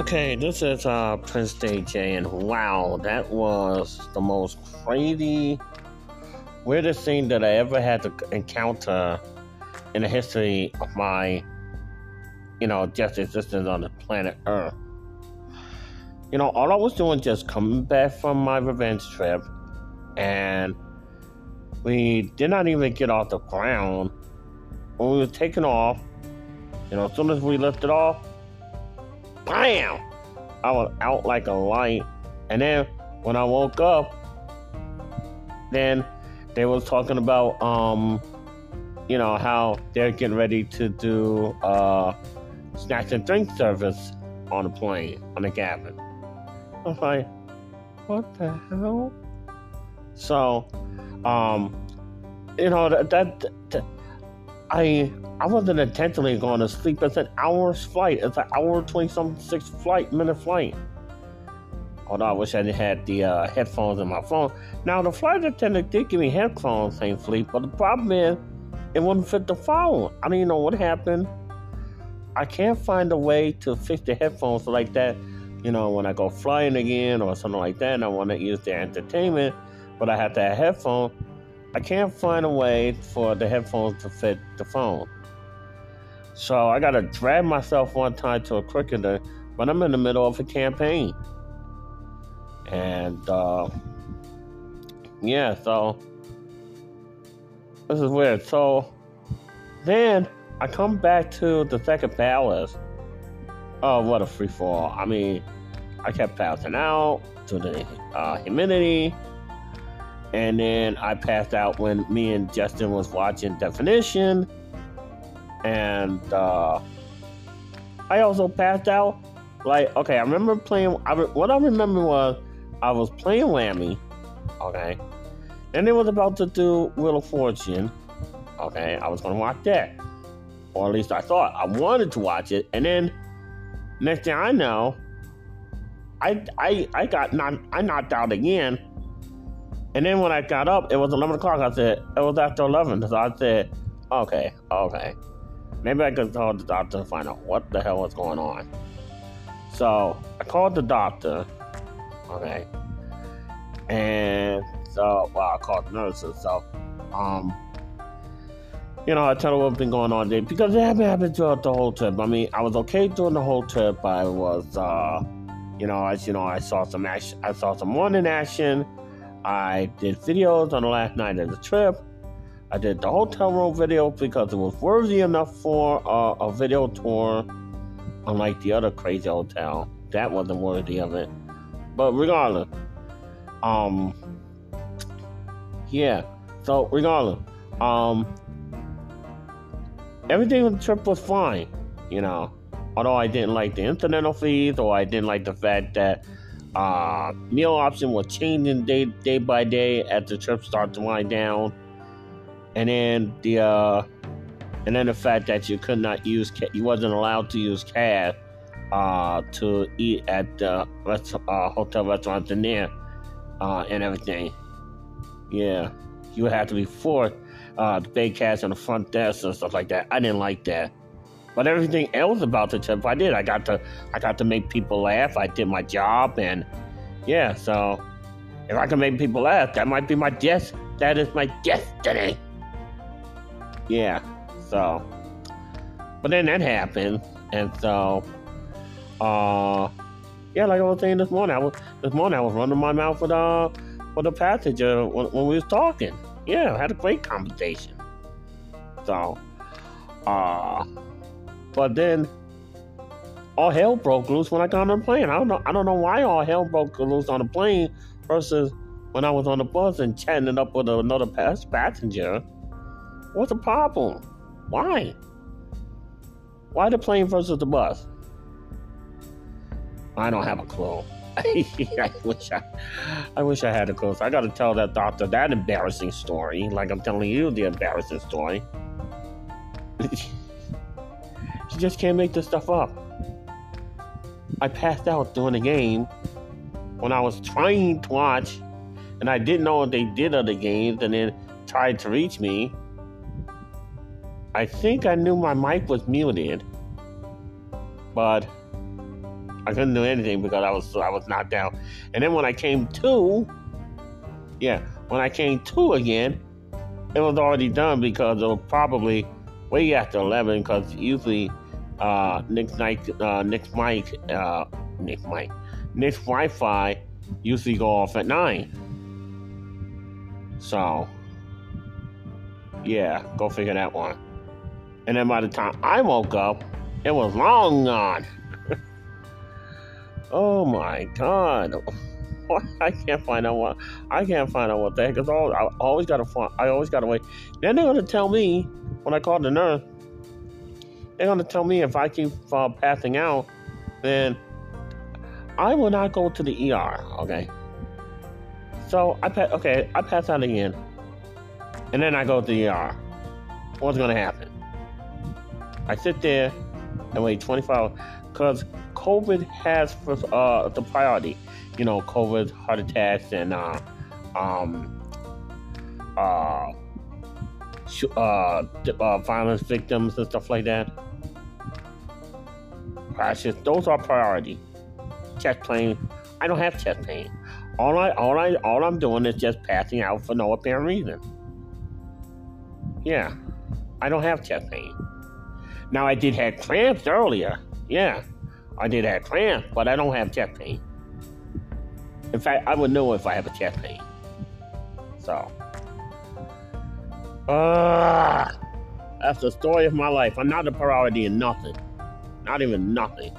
Okay, this is uh, Prince DJ, and wow, that was the most crazy, weirdest thing that I ever had to encounter in the history of my, you know, just existence on the planet Earth. You know, all I was doing just coming back from my revenge trip, and we did not even get off the ground. When we were taking off, you know, as soon as we lifted off, bam! I was out like a light. And then when I woke up, then they was talking about um, you know, how they're getting ready to do uh snacks and drink service on the plane, on the cabin. I was like, what the hell? So, um, you know, that, that, that I I wasn't intentionally going to sleep. It's an hour's flight. It's an hour twenty something six flight minute flight. Although I wish I had the uh, headphones in my phone. Now the flight attendant did give me headphones, thankfully, but the problem is it wouldn't fit the phone. I don't even know what happened. I can't find a way to fix the headphones like that. You know, when I go flying again or something like that, and I want to use the entertainment, but I have to have headphones. I can't find a way for the headphones to fit the phone. So I gotta drag myself one time to a cricketer, but I'm in the middle of a campaign. And uh, yeah, so this is weird. So then I come back to the second palace. Oh, what a free fall. I mean, I kept passing out to the uh, humidity. And then I passed out when me and Justin was watching Definition. And uh, I also passed out. Like, okay, I remember playing. I re- what I remember was I was playing Lammy. Okay. And it was about to do Wheel of Fortune. Okay, I was going to watch that. Or at least I thought. I wanted to watch it. And then, next thing I know, I, I, I got knocked, I knocked out again and then when I got up, it was 11 o'clock. I said, it was after 11. So I said, okay, okay. Maybe I could call the doctor and find out what the hell was going on. So I called the doctor, okay. And so, well, I called the nurses. So, um, you know, I tell her what's been going on there because it happened, happened throughout the whole trip. I mean, I was okay during the whole trip. I was, uh, you know, as you know, I saw some action. I saw some morning action. I did videos on the last night of the trip. I did the hotel room video because it was worthy enough for uh, a video tour, unlike the other crazy hotel. That wasn't worthy of it. But regardless, um, yeah. So regardless, um, everything on the trip was fine. You know, although I didn't like the incidental fees, or I didn't like the fact that uh, meal option was changing day day by day as the trip started to wind down, and then the uh, and then the fact that you could not use ca- you wasn't allowed to use cash uh, to eat at the rest, uh, hotel restaurants in there uh, and everything. Yeah, you have to be forced uh, to pay cash on the front desk and stuff like that. I didn't like that. But everything else about the trip, I did. I got to, I got to make people laugh. I did my job, and yeah. So if I can make people laugh, that might be my des. That is my destiny. Yeah. So, but then that happened, and so, uh, yeah, like I was saying this morning, I was this morning I was running my mouth with uh with a passenger when, when we was talking. Yeah, I had a great conversation. So, uh but then all hell broke loose when I got on the plane. I don't know. I don't know why all hell broke loose on the plane versus when I was on the bus and chatting up with another passenger. What's the problem? Why? Why the plane versus the bus? I don't have a clue. I wish I, I wish I had a clue. I got to tell that doctor that embarrassing story, like I'm telling you the embarrassing story. Just can't make this stuff up. I passed out during the game when I was trying to watch, and I didn't know what they did other games, and then tried to reach me. I think I knew my mic was muted, but I couldn't do anything because I was I was knocked out. And then when I came to, yeah, when I came to again, it was already done because it was probably way after eleven. Because usually, uh, Nick's night, uh, Nick's mic, uh, Nick's mic, Wi-Fi usually go off at nine. So, yeah, go figure that one. And then by the time I woke up, it was long gone. oh my god. I can't find out what I can't find out what the heck is all. I always gotta find. I always gotta wait. Then they're gonna tell me when I call the nurse. They're gonna tell me if I keep uh, passing out, then I will not go to the ER. Okay. So I pass. Okay, I pass out again, and then I go to the ER. What's gonna happen? I sit there and wait 24 hours because COVID has uh, the priority. You know, COVID, heart attacks, and uh, um, uh, uh, uh, violence victims and stuff like that. Crashes, those are priority. Chest pain, I don't have chest pain. All I, all I, all I'm doing is just passing out for no apparent reason. Yeah, I don't have chest pain. Now I did have cramps earlier. Yeah, I did have cramps, but I don't have chest pain. In fact, I would know if I have a chest pain. So, uh, that's the story of my life. I'm not a priority in nothing. Not even nothing.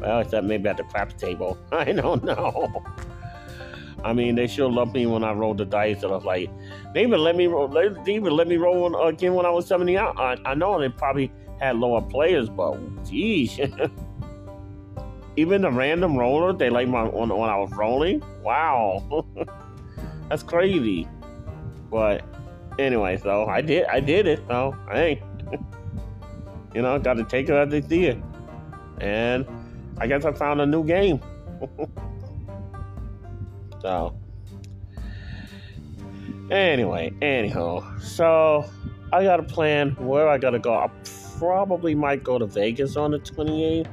Well, except maybe at the craps table. I don't know. I mean, they sure loved me when I rolled the dice. And I was like, they even let me roll. They even let me roll uh, again when I was seventy out. I, I know they probably had lower players, but geez, even the random roller they like my when, when I was rolling. Wow, that's crazy. But anyway, so I did. I did it. So hey, you know, got to take it they see it, and I guess I found a new game. So, anyway, anyhow, so I got a plan where I gotta go. I probably might go to Vegas on the 28th,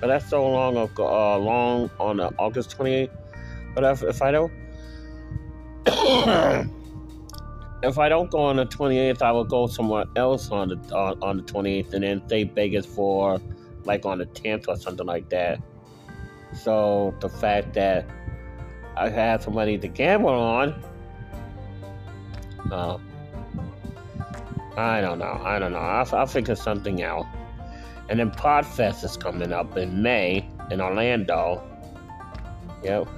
but that's so long, uh, long on the August 28th. But if, if I don't, if I don't go on the 28th, I will go somewhere else on the uh, on the 28th, and then stay Vegas for like on the 10th or something like that. So the fact that I have some money to gamble on. Uh, I don't know. I don't know. I'll, I'll figure something out. And then Podfest is coming up in May in Orlando. Yep.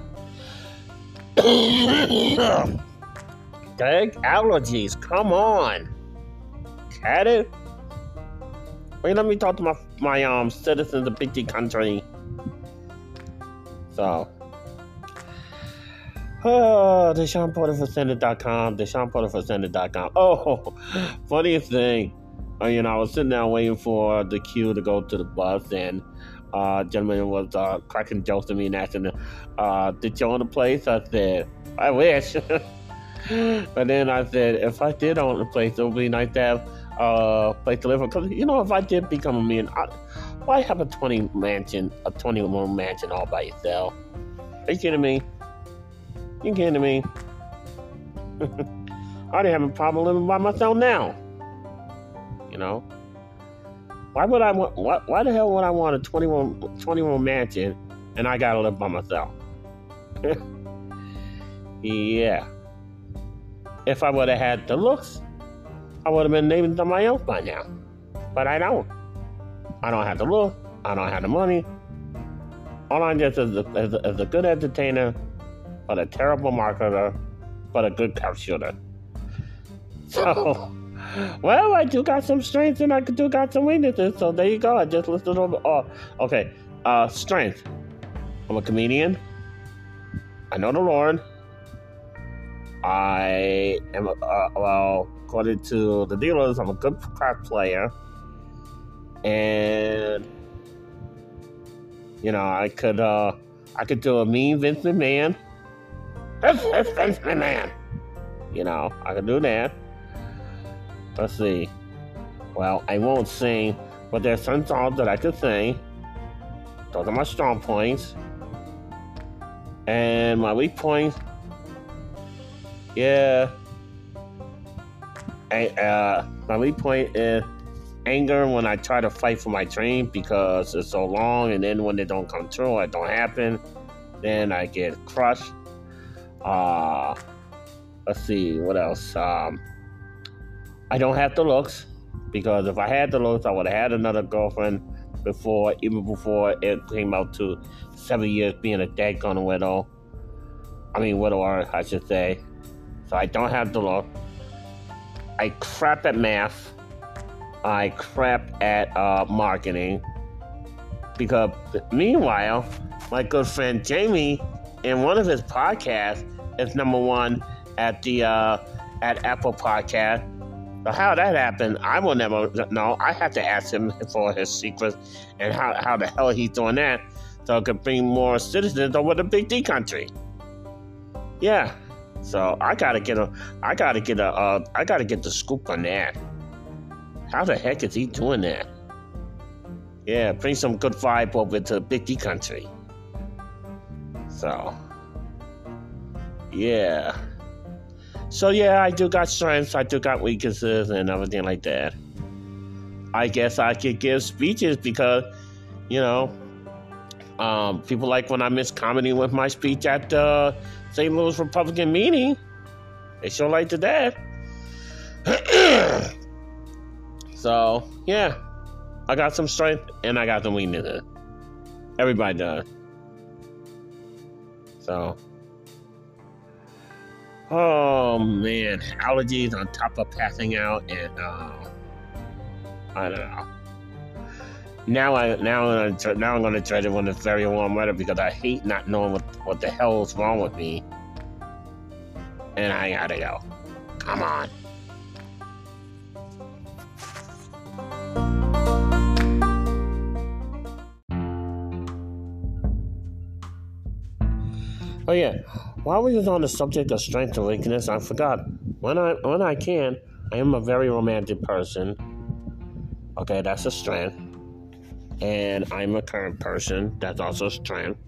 Dang allergies. Come on. Cat it? Wait, let me talk to my my um citizens of the country. So Oh, for Senate.com, Deshaun Porter for Senate.com. Oh, funniest thing. Uh, you know, I was sitting there waiting for the queue to go to the bus, and uh, gentleman was uh, cracking jokes to me and asking, uh, Did you own the place? I said, I wish. but then I said, If I did own the place, it would be nice to have a place to live. Because, you know, if I did become a man, I, why have a 20 mansion, a 20 room mansion all by yourself? Are you kidding me? You kidding me? I already have a problem living by myself now. You know? Why would I want, why, why the hell would I want a 21, 21 mansion and I gotta live by myself? yeah. If I would have had the looks, I would have been naming somebody else by now. But I don't. I don't have the look. I don't have the money. All I'm just is a, is a, is a good entertainer but a terrible marketer, but a good cop shooter. So, well, I do got some strengths and I do got some weaknesses. So there you go. I just listed them. Oh, okay. Uh, strength. I'm a comedian. I know the Lord. I am, uh, well, according to the dealers, I'm a good craps player. And, you know, I could, uh, I could do a mean Vince McMahon. This is Vince McMahon. You know, I can do that. Let's see. Well, I won't sing, but there's some songs that I could sing. Those are my strong points. And my weak points, yeah. I, uh, my weak point is anger when I try to fight for my dream because it's so long, and then when they don't come true, it don't happen. Then I get crushed. Uh, let's see what else. Um, I don't have the looks because if I had the looks, I would have had another girlfriend before, even before it came out to seven years being a dead gun widow. I mean, widower, I should say. So I don't have the look. I crap at math. I crap at uh, marketing. Because meanwhile, my good friend Jamie, in one of his podcasts, is number one at the uh, at Apple Podcast. So how that happened, I will never know. I have to ask him for his secrets and how, how the hell he's doing that so it could bring more citizens over the Big D country. Yeah. So I gotta get a, I gotta get a, uh, I gotta get the scoop on that. How the heck is he doing that? Yeah, bring some good vibe over to Big D country. So, yeah. So yeah, I do got strengths, I do got weaknesses, and everything like that. I guess I could give speeches because, you know, um, people like when I miss comedy with my speech at the St. Louis Republican meeting. They sure like to that. so yeah, I got some strength and I got some weaknesses. Everybody does. So. Oh man, allergies on top of passing out, and uh, I don't know. Now I now I'm gonna, now I'm gonna try to when it's very warm weather because I hate not knowing what what the hell is wrong with me, and I gotta go. Come on. Oh yeah, while we was on the subject of strength and weakness, I forgot when I when I can, I am a very romantic person. Okay, that's a strength, and I'm a current person. That's also strength.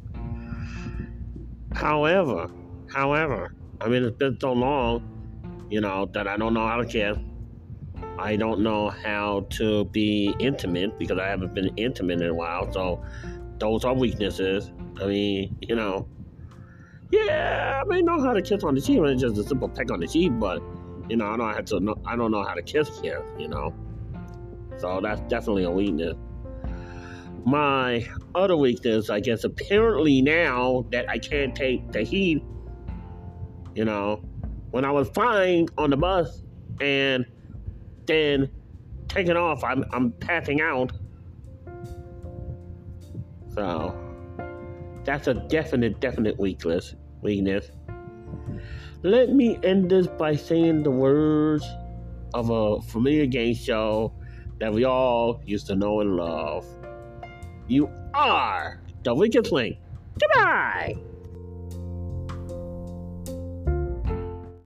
However, however, I mean it's been so long, you know, that I don't know how to kiss. I don't know how to be intimate because I haven't been intimate in a while. So those are weaknesses. I mean, you know, yeah, I may know how to kiss on the cheek. It's just a simple peck on the cheek, but you know, I don't have to. Know, I don't know how to kiss kiss. You know, so that's definitely a weakness. My other weakness, I guess, apparently now that I can't take the heat. You know, when I was fine on the bus and then taking off, I'm I'm passing out. So that's a definite, definite weakness weakness. Let me end this by saying the words of a familiar game show that we all used to know and love. You are the weakest link. Goodbye!